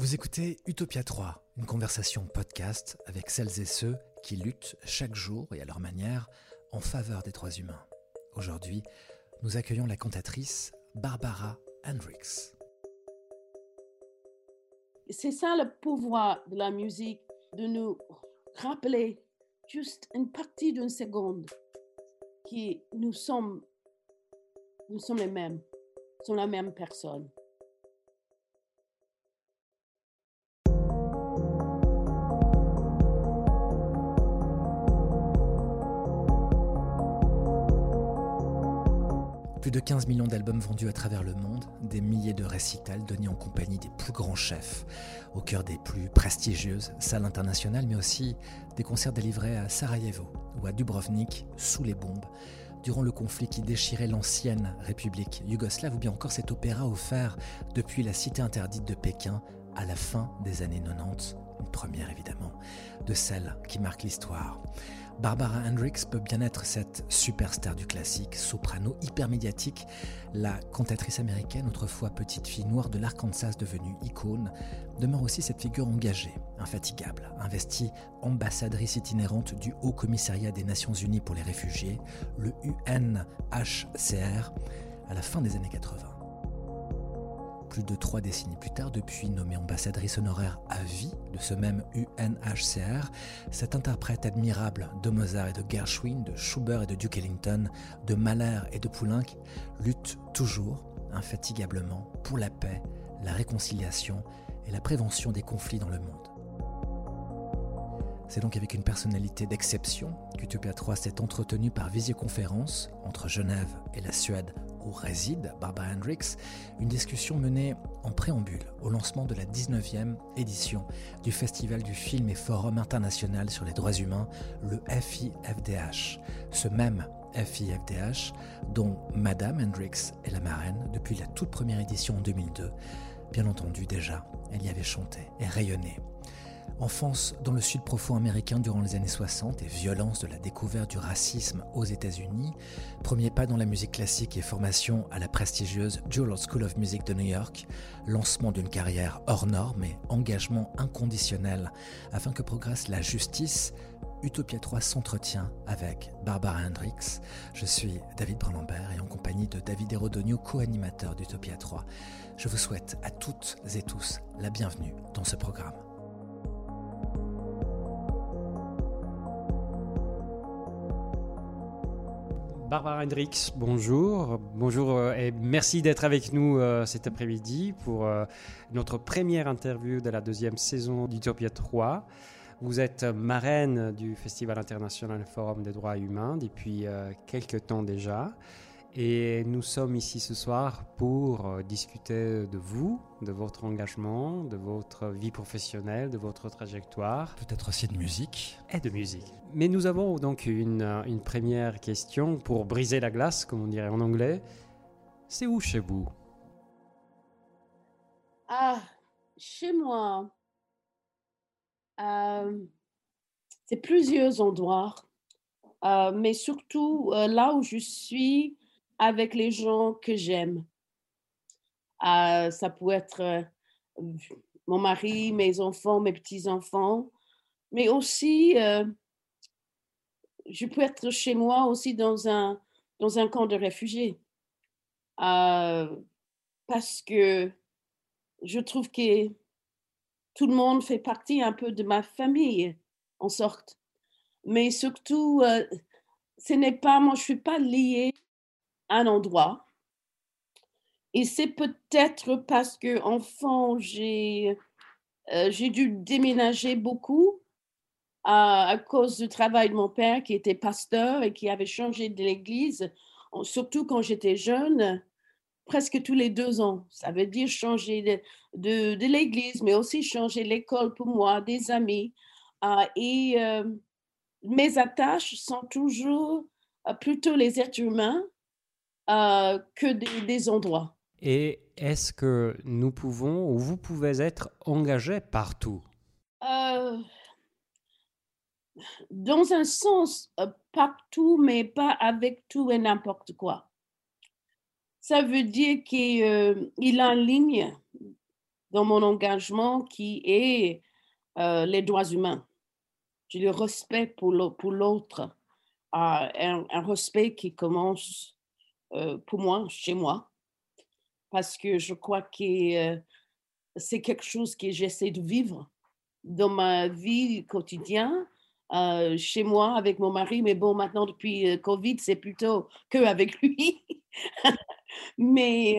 Vous écoutez Utopia 3, une conversation podcast avec celles et ceux qui luttent chaque jour et à leur manière en faveur des droits humains. Aujourd'hui, nous accueillons la cantatrice Barbara Hendricks. C'est ça le pouvoir de la musique, de nous rappeler juste une partie d'une seconde que nous sommes, nous sommes les mêmes, nous sommes la même personne. Plus de 15 millions d'albums vendus à travers le monde, des milliers de récitals donnés en compagnie des plus grands chefs, au cœur des plus prestigieuses salles internationales, mais aussi des concerts délivrés à Sarajevo ou à Dubrovnik sous les bombes, durant le conflit qui déchirait l'ancienne République yougoslave, ou bien encore cet opéra offert depuis la cité interdite de Pékin à la fin des années 90, première évidemment, de celle qui marque l'histoire. Barbara Hendricks peut bien être cette superstar du classique, soprano hyper médiatique, la cantatrice américaine, autrefois petite fille noire de l'Arkansas devenue icône, demeure aussi cette figure engagée, infatigable, investie ambassadrice itinérante du Haut Commissariat des Nations Unies pour les réfugiés, le UNHCR, à la fin des années 80 plus de trois décennies plus tard, depuis nommée ambassadrice honoraire à vie de ce même UNHCR, cette interprète admirable de Mozart et de Gershwin, de Schubert et de Duke Ellington, de Mahler et de Poulenc, lutte toujours, infatigablement, pour la paix, la réconciliation et la prévention des conflits dans le monde. C'est donc avec une personnalité d'exception qu'Utopia 3 s'est entretenu par visioconférence entre Genève et la Suède où réside Barbara Hendricks, une discussion menée en préambule au lancement de la 19e édition du Festival du film et Forum international sur les droits humains, le FIFDH. Ce même FIFDH dont Madame Hendricks est la marraine depuis la toute première édition en 2002. Bien entendu déjà, elle y avait chanté et rayonné Enfance dans le sud profond américain durant les années 60 et violence de la découverte du racisme aux États-Unis, premier pas dans la musique classique et formation à la prestigieuse Juilliard School of Music de New York, lancement d'une carrière hors norme et engagement inconditionnel afin que progresse la justice, Utopia 3 s'entretient avec Barbara Hendricks. Je suis David Brunambert et en compagnie de David Erodonio, co-animateur d'Utopia 3. Je vous souhaite à toutes et tous la bienvenue dans ce programme. Barbara Hendricks, bonjour. Bonjour euh, et merci d'être avec nous euh, cet après-midi pour euh, notre première interview de la deuxième saison d'Utopia 3. Vous êtes marraine du Festival international Forum des droits humains depuis quelques temps déjà. Et nous sommes ici ce soir pour euh, discuter de vous, de votre engagement, de votre vie professionnelle, de votre trajectoire. Peut-être aussi de musique. Et de musique. Mais nous avons donc une, euh, une première question pour briser la glace, comme on dirait en anglais. C'est où chez vous? Ah, chez moi, euh, c'est plusieurs endroits, mais surtout là où je suis avec les gens que j'aime. Euh, ça peut être euh, mon mari, mes enfants, mes petits-enfants, mais aussi, euh, je peux être chez moi aussi dans un, dans un camp de réfugiés. parce que je trouve que tout le monde fait partie un peu de ma famille, en sorte. Mais surtout, ce n'est pas, moi, je ne suis pas liée un endroit. Et c'est peut-être parce que enfant, j'ai euh, j'ai dû déménager beaucoup à, cause du travail de mon père qui était pasteur et qui avait changé de l'église, surtout quand j'étais jeune, presque tous les deux ans. Ça veut dire changer de, de, l'église, mais aussi changer l'école pour moi, des amis. Euh, et euh, mes attaches sont toujours plutôt les êtres humains euh, que des, endroits. Et est-ce que nous pouvons ou vous pouvez être engagé partout? Euh, Dans un sens, euh, partout, mais pas avec tout et n'importe quoi. Ça veut dire qu'il a une ligne dans mon engagement qui est euh, les droits humains. J'ai le respect pour l'autre, un, un, respect qui commence euh, pour moi, chez moi, parce que je crois que euh, c'est quelque chose que j'essaie de vivre dans ma vie quotidienne, chez moi, avec mon mari. Mais bon, maintenant, depuis Covid, c'est plutôt que avec lui. Mais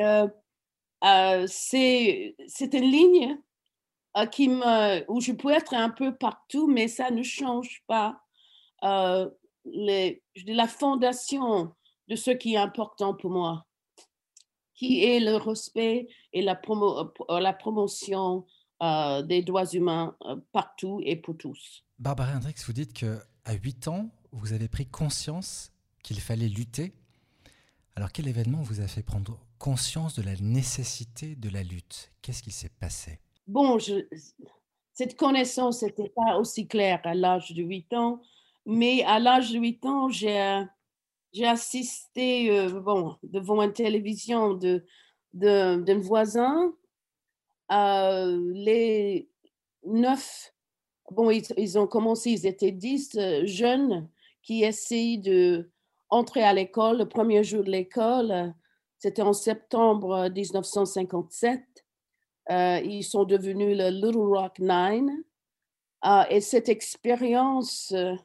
c'est une ligne qui me, où je peux être un peu partout, mais ça ne change pas la fondation de ce qui est important pour moi, qui est le respect et la, promo, la promotion des droits humains partout et pour tous. Barbara Hendricks, vous dites que à 8 ans, vous avez pris conscience qu'il fallait lutter. Alors quel événement vous a fait prendre conscience de la nécessité de la lutte? Qu'est-ce qui s'est passé? Bon, cette connaissance n'était pas aussi claire à l'âge de 8 ans, mais à l'âge de 8 ans, j'ai, j'ai assisté euh, bon, devant une télévision de, d'un voisin. Euh, les neuf, bon, ils, ont commencé, ils étaient dix euh, jeunes qui essayent de à l'école, le premier jour de l'école, c'était en septembre 1957. Euh, ils sont devenus le Little Rock Nine. Et cette expérience euh,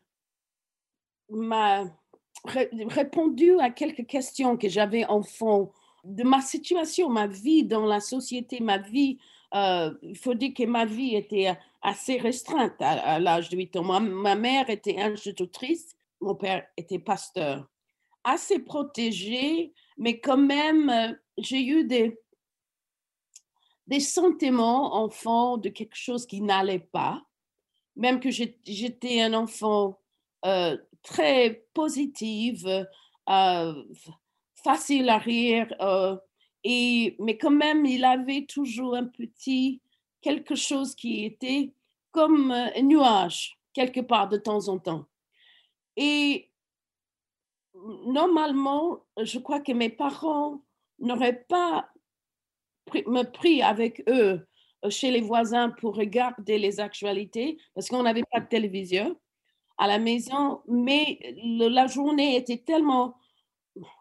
répondu à quelques questions que j'avais enfant de ma situation, ma vie dans la société, ma vie. il faut dire que ma vie était assez restreinte à, l'âge de 8 ans. Ma, mère était institutrice, mon père était pasteur. Assez protégé, mais quand même, euh, j'ai eu des, des sentiments enfant de quelque chose qui n'allait pas, même que j'étais un enfant euh, très positif, euh, facile à rire, et, mais quand même, il avait toujours un petit quelque chose qui était comme un nuage quelque part de temps en temps. Et normalement, je crois que mes parents n'auraient pas me pris avec eux euh, chez les voisins pour regarder les actualités parce qu'on n'avait pas de télévision à la maison, mais la journée était tellement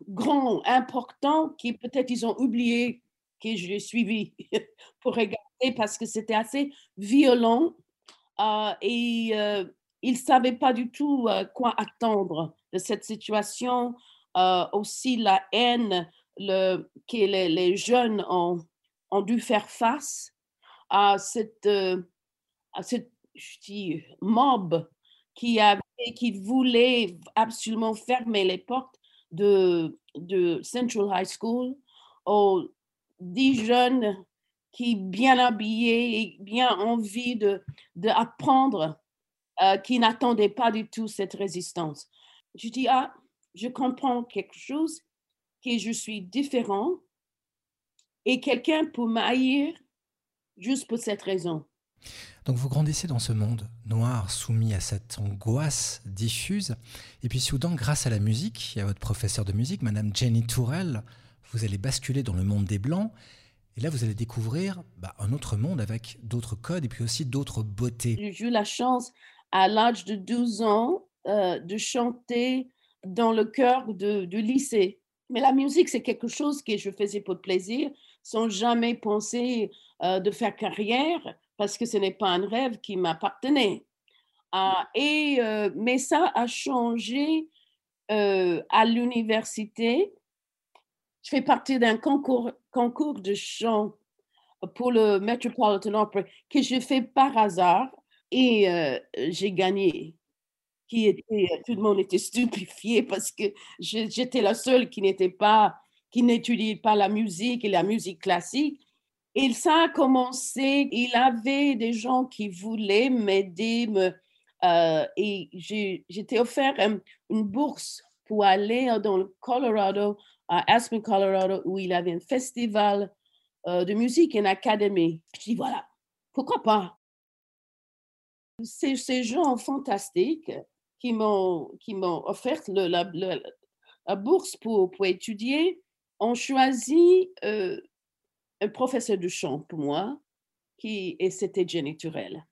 grand, important, que peut-être ils ont oublié que je l'ai suivi pour regarder parce que c'était assez violent euh, et euh, ils ne savaient pas du tout quoi attendre de cette situation, euh, aussi la haine que les, jeunes ont, ont, dû faire face à cette, euh, à cette je dis, mob qui, avait, qui voulait absolument fermer les portes de, de Central High School aux dix jeunes qui, bien habillés et bien envie d'apprendre, de, euh, qui n'attendaient pas du tout cette résistance je dis, ah, je comprends quelque chose, que je suis différent et quelqu'un peut m'haïr juste pour cette raison. Donc vous grandissez dans ce monde noir, soumis à cette angoisse diffuse, et puis soudain, grâce à la musique et à votre professeur de musique, Madame Jenny Tourelle, vous allez basculer dans le monde des Blancs, et là vous allez découvrir bah, un autre monde avec d'autres codes et puis aussi d'autres beautés. J'ai eu la chance, à l'âge de 12 ans, euh, de chanter dans le chœur du lycée. Mais la musique, c'est quelque chose que je faisais pour plaisir, sans jamais penser euh, de faire carrière, parce que ce n'est pas un rêve qui m'appartenait. Ah, et, euh, mais ça a changé à l'université. Je fais partie d'un concours, concours de chant pour le Metropolitan Opera que j'ai fait par hasard et j'ai gagné qui était, tout le monde était stupéfié parce que j'étais la seule qui n'était pas, qui n'étudiait pas la musique et la musique classique. Et ça a commencé, il avait des gens qui voulaient m'aider, me, euh, et j'étais offert une bourse pour aller dans le Colorado, à Aspen, Colorado, où il avait un festival euh, de musique, une académie. Je dis, voilà, pourquoi pas? ces gens fantastiques qui m'ont offert le, la, la, bourse pour, pour étudier ont choisi euh, professeur de chant pour moi qui, et c'était Jenny Turel.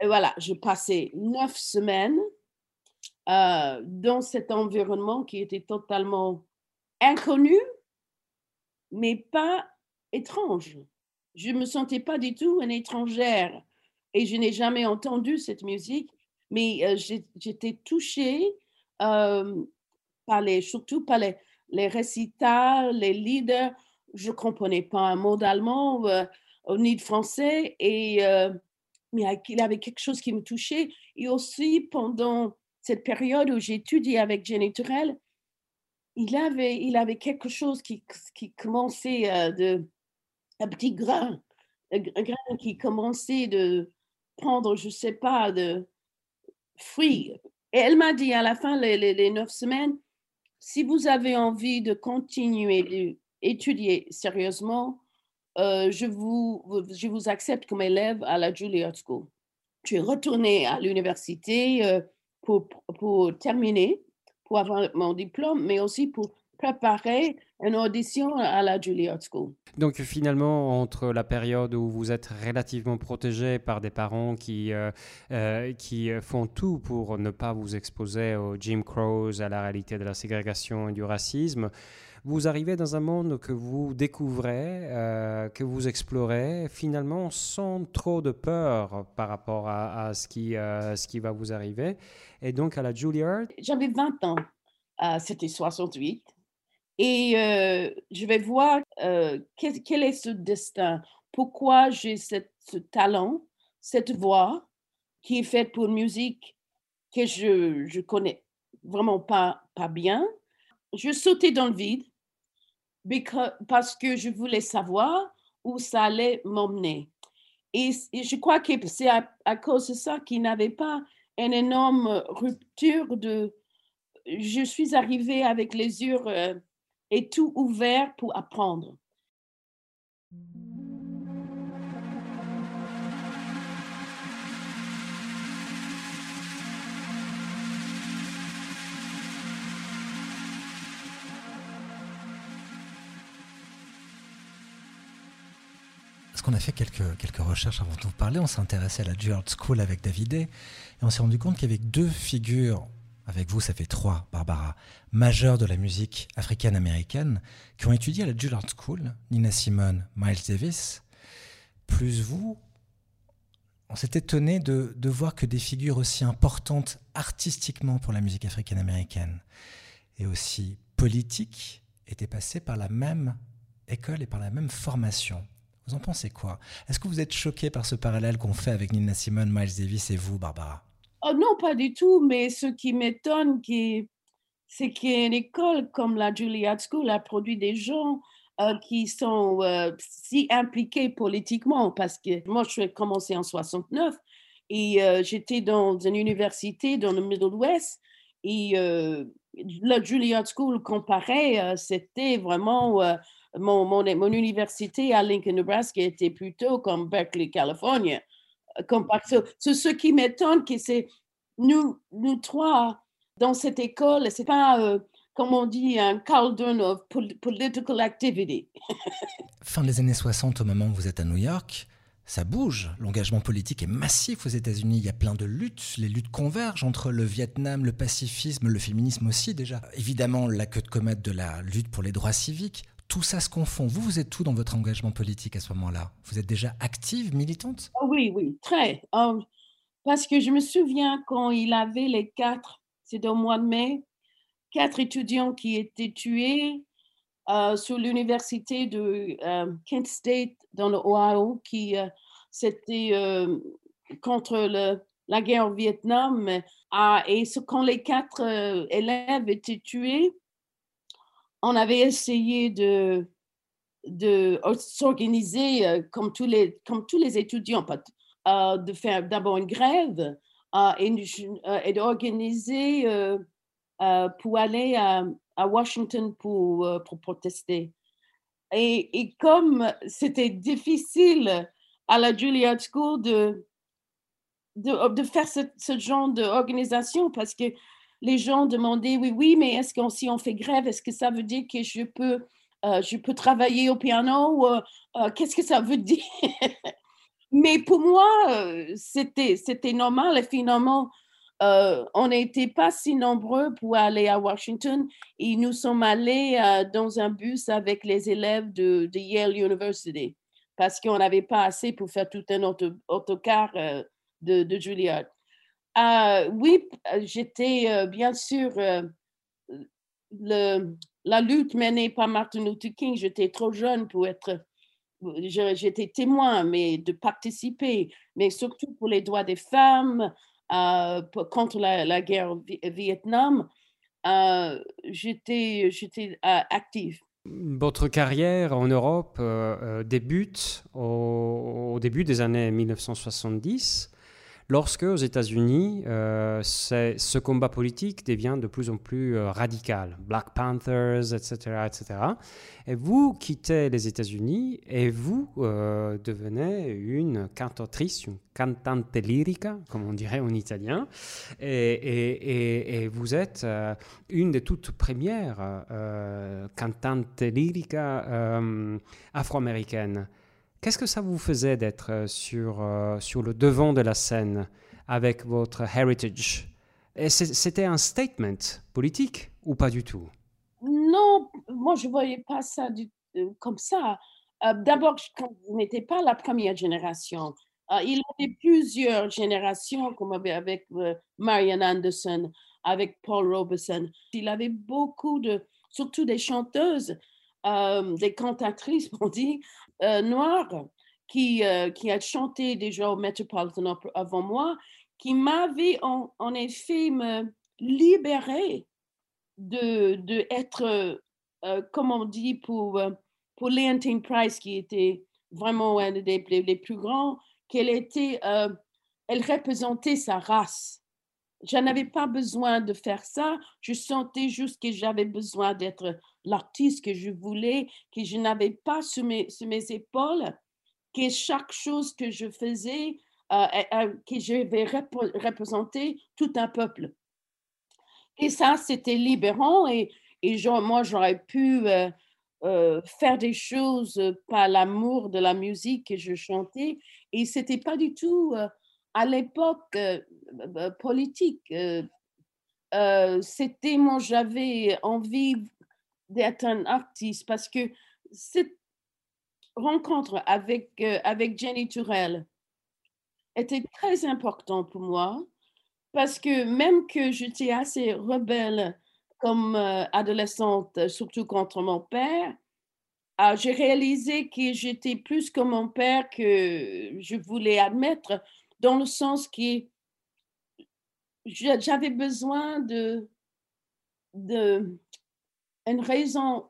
Et voilà, je passais neuf semaines euh, dans cet environnement qui était totalement inconnu, mais pas étrange. Je ne me sentais pas du tout une étrangère et je n'ai jamais entendu cette musique, mais euh, j'étais touchée euh, par les, surtout par les, les récitals, les leaders. Je ne comprenais pas un mot d'allemand ni de français, et, mais il avait quelque chose qui me touchait. Et aussi, pendant cette période où j'étudiais avec Jenny Turel, il avait, il avait quelque chose qui, qui commençait euh, de un petit grain, un grain qui commençait de prendre, je ne sais pas, de fruits. Et elle m'a dit à la fin, les, les, neuf semaines, si vous avez envie de continuer d'étudier sérieusement, euh, je, vous, je vous accepte comme élève à la Juilliard School. Je suis retournée à l'université. Euh, pour, pour terminer, pour avoir mon diplôme, mais aussi pour préparer une audition à la Juilliard School. Donc finalement, entre la période où vous êtes relativement protégé par des parents qui, euh, qui font tout pour ne pas vous exposer aux Jim Crows, à la réalité de la ségrégation et du racisme, vous arrivez dans un monde que vous découvrez, euh, que vous explorez, finalement sans trop de peur par rapport à, ce, qui, euh, ce qui va vous arriver. Et donc à la Juilliard? J'avais 20 ans, euh, c'était 68. Et je vais voir quel, est ce destin, pourquoi j'ai ce talent, cette voix qui est faite pour musique que je ne connais vraiment pas, pas bien? Je sautais dans le vide parce que je voulais savoir où ça allait m'emmener. Et, je crois que c'est à, cause de ça qu'il n'avait pas une énorme rupture de... Je suis arrivée avec les yeux euh, et tout ouverts pour apprendre. Qu'on a fait quelques, quelques recherches avant de vous parler. On s'est intéressé à la Juilliard School avec David et on s'est rendu compte qu'il y avait deux figures, avec vous ça fait trois, Barbara, majeures de la musique africaine-américaine, qui ont étudié à la Juilliard School, Nina Simone, Miles Davis, plus vous. On s'est étonné de, de voir que des figures aussi importantes artistiquement pour la musique africaine-américaine et aussi politiques étaient passées par la même école et par la même formation. Vous en pensez quoi? Est-ce que vous êtes choqué par ce parallèle qu'on fait avec Nina Simone, Miles Davis et vous, Barbara? Oh Non, pas du tout. Mais ce qui m'étonne, c'est qu'une école comme la Juilliard School a produit des gens euh, qui sont euh, si impliqués politiquement. Parce que moi, je suis commencé en 69 et euh, j'étais dans une université dans le Middle West. Et la Juilliard School, comparé, c'était vraiment mon, mon, mon, université à Lincoln, Nebraska était plutôt comme Berkeley, Californie. Comme, c'est ce qui m'étonne, c'est nous, nous trois dans cette école, c'est pas, euh, comme on dit, un cauldron of political activity. fin des années 60, au moment où vous êtes à New York, ça bouge. L'engagement politique est massif aux États-Unis. Il y a plein de luttes. Les luttes convergent entre le Vietnam, le pacifisme, le féminisme aussi déjà. Évidemment, la queue de comète de la lutte pour les droits civiques tout ça se confond. Vous, vous êtes tout dans votre engagement politique à ce moment-là Vous êtes déjà active, militante? Ah Oui, oui, très. Euh, parce que je me souviens quand il avait les quatre, c'était au mois de mai, quatre étudiants qui étaient tués euh, sur l'université de euh, Kent State dans l'Ohio, qui c'était contre le, la guerre au Vietnam. Ah, et quand les quatre élèves étaient tués, on avait essayé de, s'organiser euh, comme, tous les, comme tous les étudiants, euh, de faire d'abord une grève euh, et, d'organiser pour aller à, Washington pour, protester. Et, comme c'était difficile à la Juilliard School de, de, faire ce genre d'organisation parce que les gens demandaient, oui, oui, mais est-ce que si on fait grève, est-ce que ça veut dire que je peux, euh, je peux travailler au piano? Euh, euh, qu'est-ce que ça veut dire? mais pour moi, c'était, c'était normal et finalement, on n'était pas si nombreux pour aller à Washington et nous sommes allés dans un bus avec les élèves de, de Yale University parce qu'on n'avait pas assez pour faire tout un autocar de, de Juilliard. Oui, j'étais bien sûr la lutte menée par Martin Luther King, j'étais trop jeune pour être, j'étais témoin, mais de participer, mais surtout pour les droits des femmes, euh, contre la, guerre Vietnam, euh, j'étais, euh, active. Votre carrière en Europe débute au, début des années 1970 lorsque aux États-Unis, euh, ce combat politique devient de plus en plus euh, radical. Black Panthers, etc., etc. Et vous quittez les États-Unis et vous euh, devenez une cantatrice, une cantante lyrica, comme on dirait en italien. Et, vous êtes une des toutes premières cantantes lyrica afro-américaines. Qu'est-ce que ça vous faisait d'être euh, sur, euh, sur le devant de la scène avec votre heritage? C'était un statement politique ou pas du tout? Non, moi je ne voyais pas ça euh, comme ça. D'abord, vous n'étiez pas la première génération. il y avait plusieurs générations, comme avec Marian Anderson, avec Paul Robeson. Il avait beaucoup de, surtout des chanteuses, des cantatrices, on dit, euh, noire qui, euh, qui a chanté déjà au Metropolitan avant moi, qui m'avait en, effet me libéré de, de être, euh, comme on dit, pour, pour Leontine Price, qui était vraiment un des les, plus grands, qu'elle était, elle représentait sa race. Je n'avais pas besoin de faire ça. Je sentais juste que j'avais besoin d'être l'artiste que je voulais, que je n'avais pas sur mes, épaules, que chaque chose que je faisais, euh, euh, que je vais représenter tout un peuple. Et ça, c'était libérant et, moi, j'aurais pu euh, faire des choses par l'amour de la musique que je chantais. Et c'était pas du tout à l'époque politique. c'était moi, j'avais envie d'être un artiste parce que cette rencontre avec, euh, avec Jenny Turrell était très importante pour moi parce que même que j'étais assez rebelle comme euh, adolescente, surtout contre mon père, ah, j'ai réalisé que j'étais plus comme mon père que je voulais admettre, dans le sens que j'avais besoin de, de une raison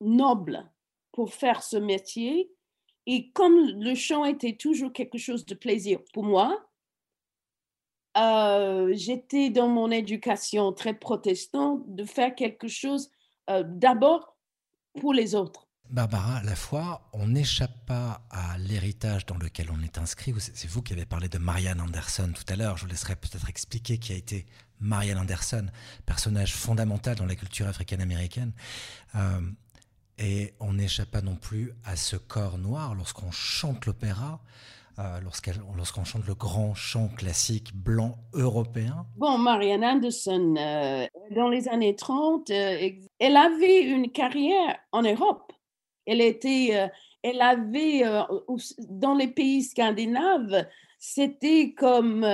noble pour faire ce métier. Et comme le chant était toujours quelque chose de plaisir pour moi, euh, j'étais dans mon éducation très protestante de faire quelque chose euh, d'abord pour les autres. Barbara, la fois, on n'échappe pas à l'héritage dans lequel on est inscrit. C'est vous qui avez parlé de Marianne Anderson tout à l'heure. Je vous laisserai peut-être expliquer qui a été Marianne Anderson, personnage fondamental dans la culture africaine-américaine. Euh, et on n'échappe pas non plus à ce corps noir lorsqu'on chante l'opéra, euh, lorsqu'on chante le grand chant classique blanc européen. Bon, Marianne Anderson, euh, dans les années 30, elle avait une carrière en Europe. Elle était, elle avait, dans les pays scandinaves, c'était comme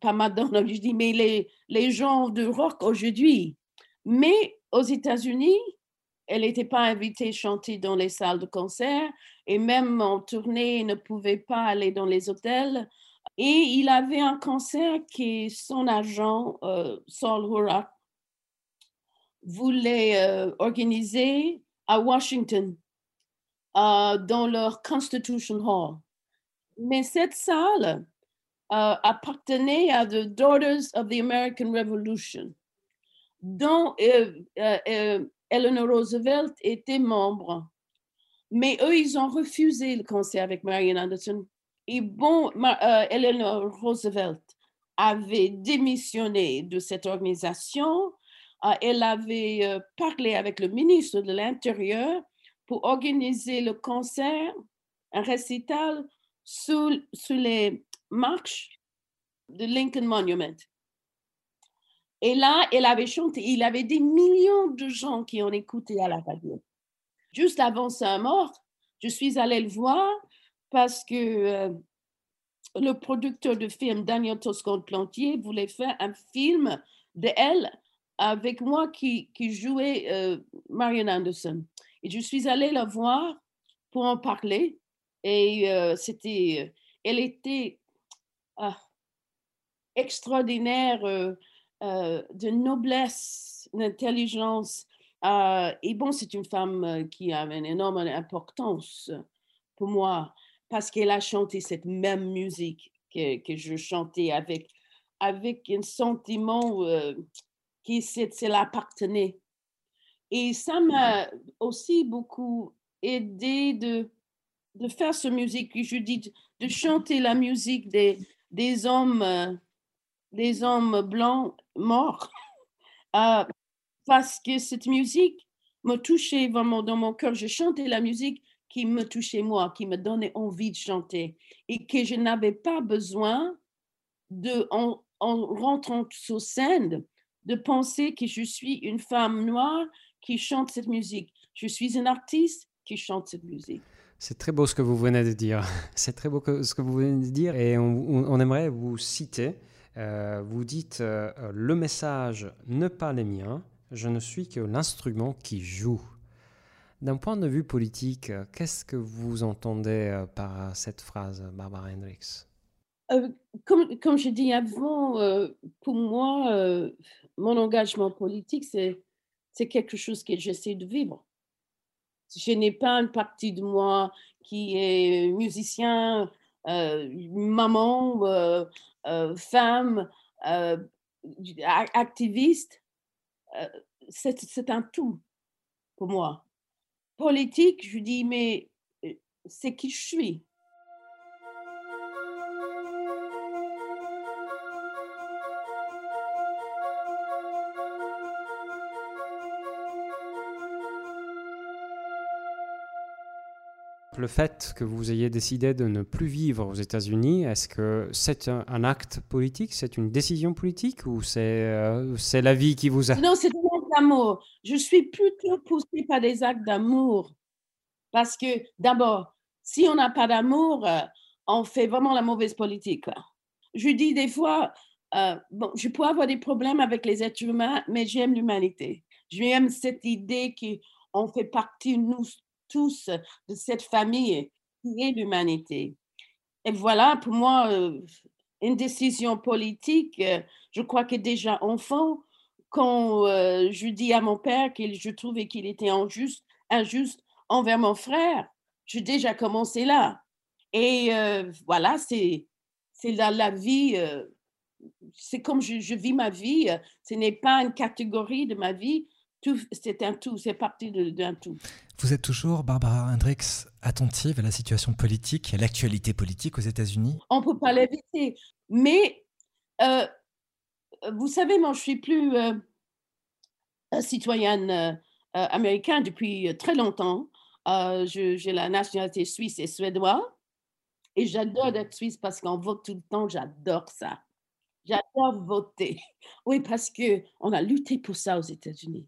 pas Madonna, je dis, mais les, les gens de rock aujourd'hui. Mais aux États-Unis, elle n'était pas invitée à chanter dans les salles de concert et même en tournée, elle ne pouvait pas aller dans les hôtels. Et il avait un concert que son agent, euh, Saul Hurak, voulait euh, organiser à Washington, euh, dans leur Constitution Hall. Mais cette salle euh, appartenait à the Daughters of the American Revolution, dont euh, Eleanor Roosevelt était membre. Mais eux, ils ont refusé le concert avec Marian Anderson. Et bon, Eleanor Roosevelt avait démissionné de cette organisation. Elle avait parlé avec le ministre de l'Intérieur pour organiser le concert, un récital sous les marches de Lincoln Monument. Et là, elle avait chanté. Il avait des millions de gens qui ont écouté à la radio. Juste avant sa mort, je suis allée le voir parce que euh, le producteur de film, Daniel Toscan-Plantier, voulait faire un film de elle avec moi qui, qui jouait euh, Anderson. Et je suis allée la voir pour en parler. Et euh, c'était, elle était ah, extraordinaire, de noblesse, d'intelligence. et bon, c'est une femme qui a une énorme importance pour moi parce qu'elle a chanté cette même musique que, que je chantais avec, avec un sentiment euh, qui c'est l'appartenait. Et ça m'a aussi beaucoup aidé de, de faire cette musique, je dis, de chanter la musique des, des hommes, euh, des hommes blancs morts, euh, parce que cette musique me touchait vraiment dans mon cœur. Je chantais la musique qui me touchait moi, qui me donnait envie de chanter et que je n'avais pas besoin de, en, rentrant sur scène, de penser que je suis une femme noire qui chante cette musique. Je suis un artiste qui chante cette musique. C'est très beau ce que vous venez de dire. C'est très beau ce que vous venez de dire et on, aimerait vous citer. Euh, vous dites euh, le message ne pas les miens, je ne suis que l'instrument qui joue. D'un point de vue politique, qu'est-ce que vous entendez euh, par cette phrase, Barbara Hendricks? Euh, comme, comme je dis avant, pour moi, mon engagement politique, c'est, quelque chose que j'essaie de vivre. Je n'ai pas une partie de moi qui est musicien, maman, femme, activiste. c'est un tout pour moi politique, je dis, mais c'est qui je suis. Le fait que vous ayez décidé de ne plus vivre aux États-Unis, est-ce que c'est un, acte politique, c'est une décision politique ou c'est c'est la vie qui vous a... Non, c'est d'amour. Je suis plutôt poussée par des actes d'amour. Parce que d'abord, si on n'a pas d'amour, euh, on fait vraiment la mauvaise politique. Je dis des fois, euh, bon, je peux avoir des problèmes avec les êtres humains, mais j'aime l'humanité. J'aime cette idée qu'on fait partie, nous tous, de cette famille qui est l'humanité. Et voilà, pour moi, euh, une décision politique, je crois que déjà enfant, quand euh, je dis à mon père que je trouvais qu'il était injuste, injuste envers mon frère, j'ai déjà commencé là. Et euh, voilà, c'est la, la vie, euh, c'est comme je, vis ma vie, ce n'est pas une catégorie de ma vie, c'est un tout, c'est partie d'un tout. Vous êtes toujours, Barbara Hendricks, attentive à la situation politique, à l'actualité politique aux États-Unis On ne peut pas l'éviter, mais vous savez, moi, je suis plus euh, citoyenne euh, euh, américaine depuis très longtemps. J'ai la nationalité suisse et suédoise. Et j'adore être suisse parce qu'on vote tout le temps. J'adore ça. J'adore voter. Oui, parce qu'on a lutté pour ça aux États-Unis.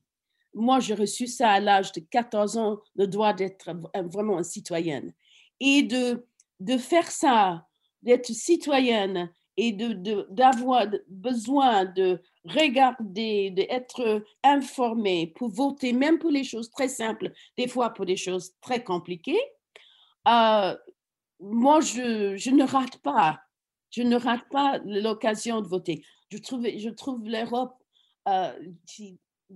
Moi, j'ai reçu ça à l'âge de 14 ans, le droit d'être vraiment une citoyenne. Et de, de faire ça, d'être citoyenne et d'avoir de, besoin de regarder, d'être informé pour voter, même pour les choses très simples, des fois pour des choses très compliquées, euh, moi, je, je, ne rate pas. Je ne rate pas l'occasion de voter. Je trouve, je trouve l'Europe, euh,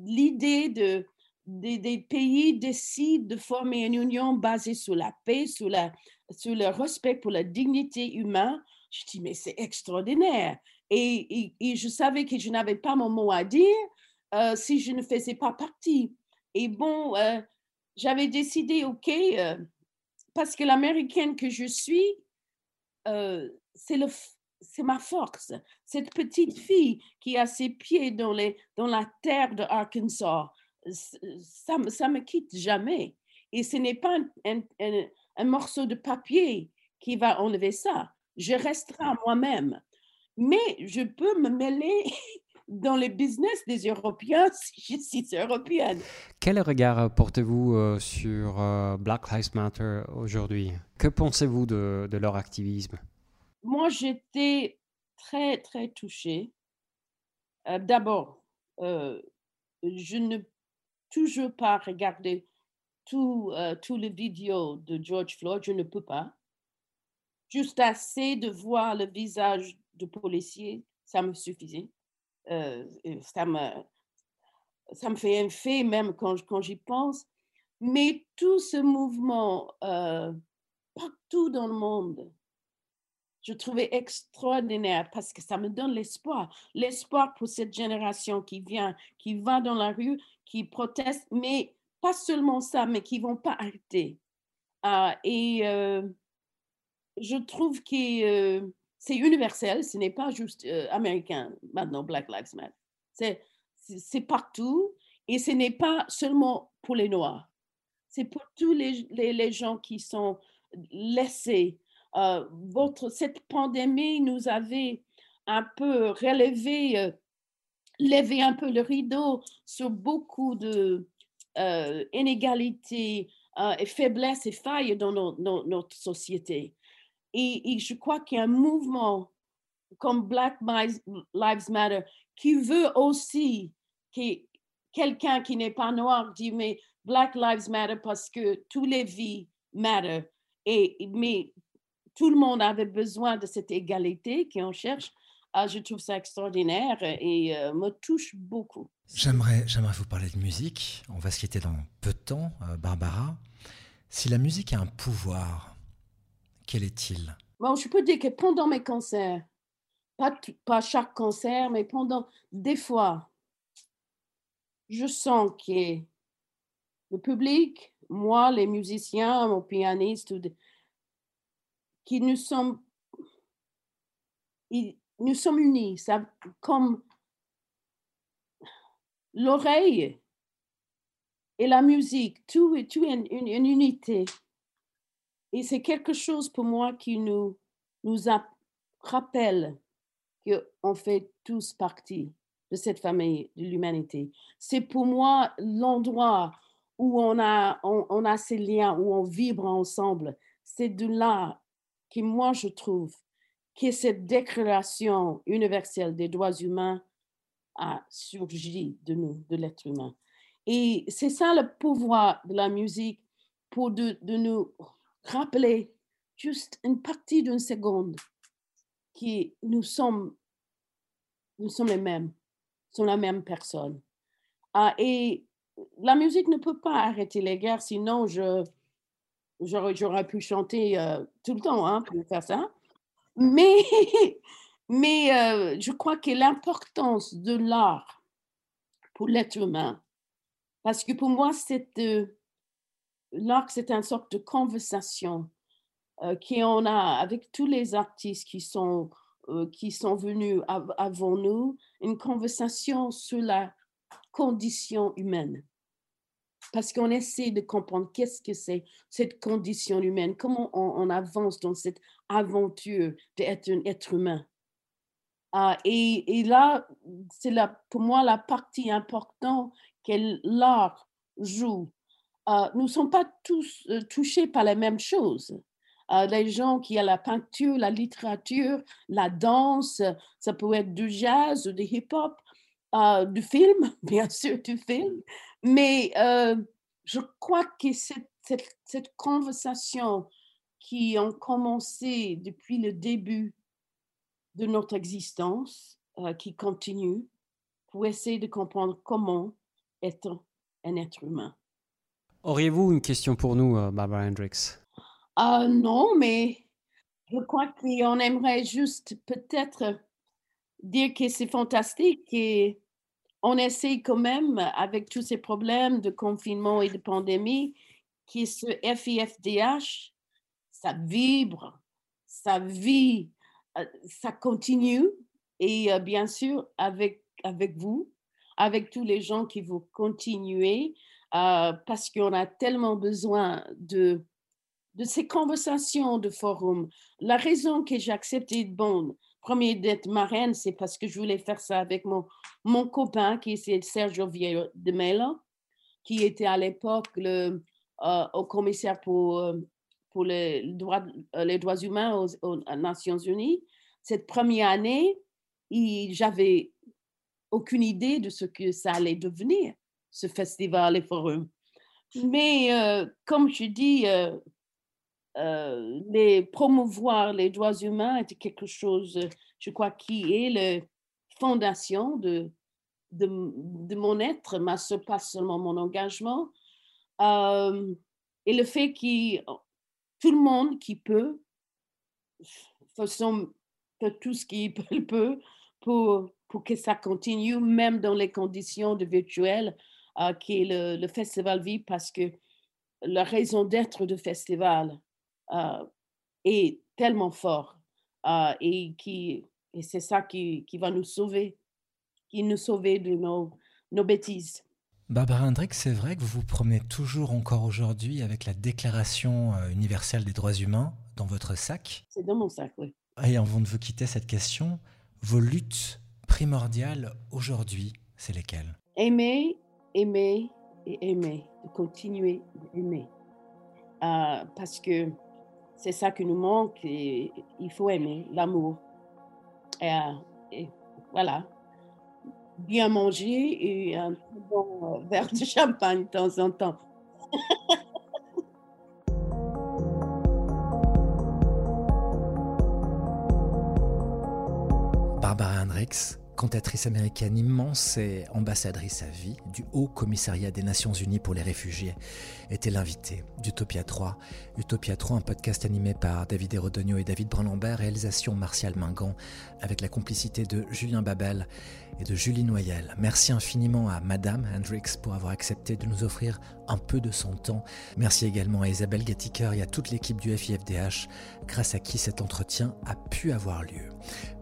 l'idée de, des, pays décident de former une union basée sur la paix, sur, la, sur le respect pour la dignité humaine, je dis, mais c'est extraordinaire. Et, et, je savais que je n'avais pas mon mot à dire euh, si je ne faisais pas partie. Et bon, euh, j'avais décidé, OK, euh, parce que l'américaine que je suis, c'est le c'est ma force. Cette petite fille qui a ses pieds dans, la terre de Arkansas, ça ne ça me quitte jamais. Et ce n'est pas un, morceau de papier qui va enlever ça. Je resterai moi-même. Mais je peux me mêler dans le business des Européens si je suis européenne. Quel regard portez-vous euh, sur euh, Black Lives Matter aujourd'hui? Que pensez-vous de, leur activisme? Moi, j'étais très, très touchée. Euh, d'abord, je ne toujours pas regarder tout, tous les vidéos de George Floyd, je ne peux pas. Juste assez de voir le visage du policier, ça me suffisait. Euh, ça, me, ça me fait un fait même quand, quand j'y pense. Mais tout ce mouvement, euh, partout dans le monde, je trouvais extraordinaire parce que ça me donne l'espoir. L'espoir pour cette génération qui vient, qui va dans la rue, qui proteste, mais pas seulement ça, mais qui vont pas arrêter. Ah, et euh, je trouve que c'est universel, ce n'est pas juste américain maintenant, Black Lives Matter. C'est partout et ce n'est pas seulement pour les Noirs. C'est pour tous les, gens qui sont laissés. Votre, cette pandémie nous avait un peu relevé, levé un peu le rideau sur beaucoup de inégalités et faiblesses et failles dans notre société. Et, je crois qu'il y a un mouvement comme Black Lives Matter qui veut aussi que quelqu'un qui n'est pas noir dit mais Black Lives Matter parce que toutes les vies matter. Et, mais tout le monde avait besoin de cette égalité qu'on cherche. Ah, je trouve ça extraordinaire et euh, me touche beaucoup. J'aimerais, j'aimerais vous parler de musique. On va se quitter dans peu de temps, euh, Barbara. Si la musique a un pouvoir, quel est-il? Bon, Je peux dire que pendant mes concerts, pas, pas chaque concert, mais pendant des fois, je sens que le public, moi, les musiciens, mon pianiste, qui nous sommes, nous sommes unis, ça, comme l'oreille et la musique, tout, tout est une unité. Et c'est quelque chose pour moi qui nous, nous rappelle qu'on fait tous partie de cette famille de l'humanité. C'est pour moi l'endroit où on a, on, a ces liens, où on vibre ensemble. C'est de là que moi je trouve que cette déclaration universelle des droits humains a surgi de nous, de l'être humain. Et c'est ça le pouvoir de la musique pour de nous rappeler juste une partie d'une seconde que nous sommes, nous sommes les mêmes, nous sommes la même personne. Ah, et la musique ne peut pas arrêter les guerres, sinon je, j'aurais, pu chanter euh, tout le temps hein, pour faire ça. Mais, euh, je crois que l'importance de l'art pour l'être humain, parce que pour moi, c'est l'art, c'est une sorte de conversation euh, qu'on a avec tous les artistes euh, qui sont venus avant nous, une conversation sur la condition humaine. Parce qu'on essaie de comprendre qu'est-ce que c'est cette condition humaine, comment on, avance dans cette aventure d'être un être humain. Ah, et, là, c'est pour moi la partie importante que l'art joue euh, nous ne sommes pas tous euh, touchés par les mêmes choses. Euh, les gens qui ont la peinture, la littérature, la danse, ça peut être du jazz ou du hip-hop, du film, bien sûr, du film. Mais je crois que cette, cette, cette, conversation qui a commencé depuis le début de notre existence, qui continue, pour essayer de comprendre comment être un être humain. Auriez-vous une question pour nous, euh, Barbara Hendricks? Uh, Non, mais je crois qu'on aimerait juste peut-être dire que c'est fantastique et on essaie quand même, avec tous ces problèmes de confinement et de pandémie, que ce FIFDH, ça vibre, ça vit, euh, ça continue. Et euh, bien sûr, avec, avec vous, avec tous les gens qui vont continuer, euh, parce qu'on a tellement besoin de, de ces conversations de forum. La raison que j'ai accepté, bon, premier d'être marraine, c'est parce que je voulais faire ça avec mon, mon copain qui est Sergio Vieira de Melo, qui était à l'époque le euh, commissaire pour, euh, pour les droits, euh, les droits humains aux, Nations Unies. Cette première année, j'avais aucune idée de ce que ça allait devenir, ce festival et forum. Mais comme je dis, euh, les promouvoir les droits humains était quelque chose, je crois, qui est la fondation de, de, mon être, mais ce pas seulement mon engagement. Euh, et le fait que tout le monde qui peut, fait tout ce qu'il peut pour, pour que ça continue, même dans les conditions de virtuel euh, qui est le, le festival vit, parce que la raison d'être du festival, euh, est tellement fort euh, et, qui, et c'est ça qui, qui, va nous sauver, qui nous sauver de nos, nos bêtises. Barbara Hendrick, c'est vrai que vous vous promenez toujours encore aujourd'hui avec la Déclaration euh, universelle des droits humains dans votre sac. C'est dans mon sac, oui. Et avant de vous quitter cette question, vos luttes primordiales aujourd'hui, c'est lesquelles? Aimer, aimer et aimer, de continuer d'aimer. Euh, parce que c'est ça qui nous manque et il faut aimer l'amour. Et, euh, voilà, bien manger et un bon euh, verre de champagne de temps en temps. Barbara Hendricks, cantatrice américaine immense et ambassadrice à vie du Haut Commissariat des Nations Unies pour les réfugiés, était l'invité d'Utopia 3. Utopia 3, un podcast animé par David Hérodonio et David Brun-Lambert, réalisation Martial Mingan, avec la complicité de Julien Babel et de Julie Noyel. Merci infiniment à Madame Hendricks pour avoir accepté de nous offrir un peu de son temps. Merci également à Isabelle Gattiker et à toute l'équipe du FIFDH, grâce à qui cet entretien a pu avoir lieu.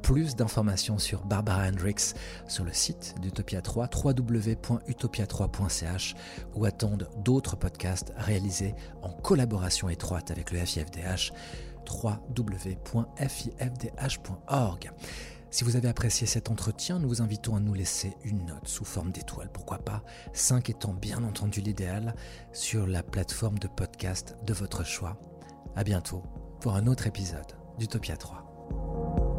Plus d'informations sur Barbara Hendricks sur le site d'Utopia 3, www.utopia3.ch, où attendent d'autres podcasts réalisés en collaboration étroite avec le FIFDH, www.fifdh.org. Si vous avez apprécié cet entretien, nous vous invitons à nous laisser une note sous forme d'étoile, pourquoi pas, 5 étant bien entendu l'idéal, sur la plateforme de podcast de votre choix. À bientôt pour un autre épisode d'Utopia 3.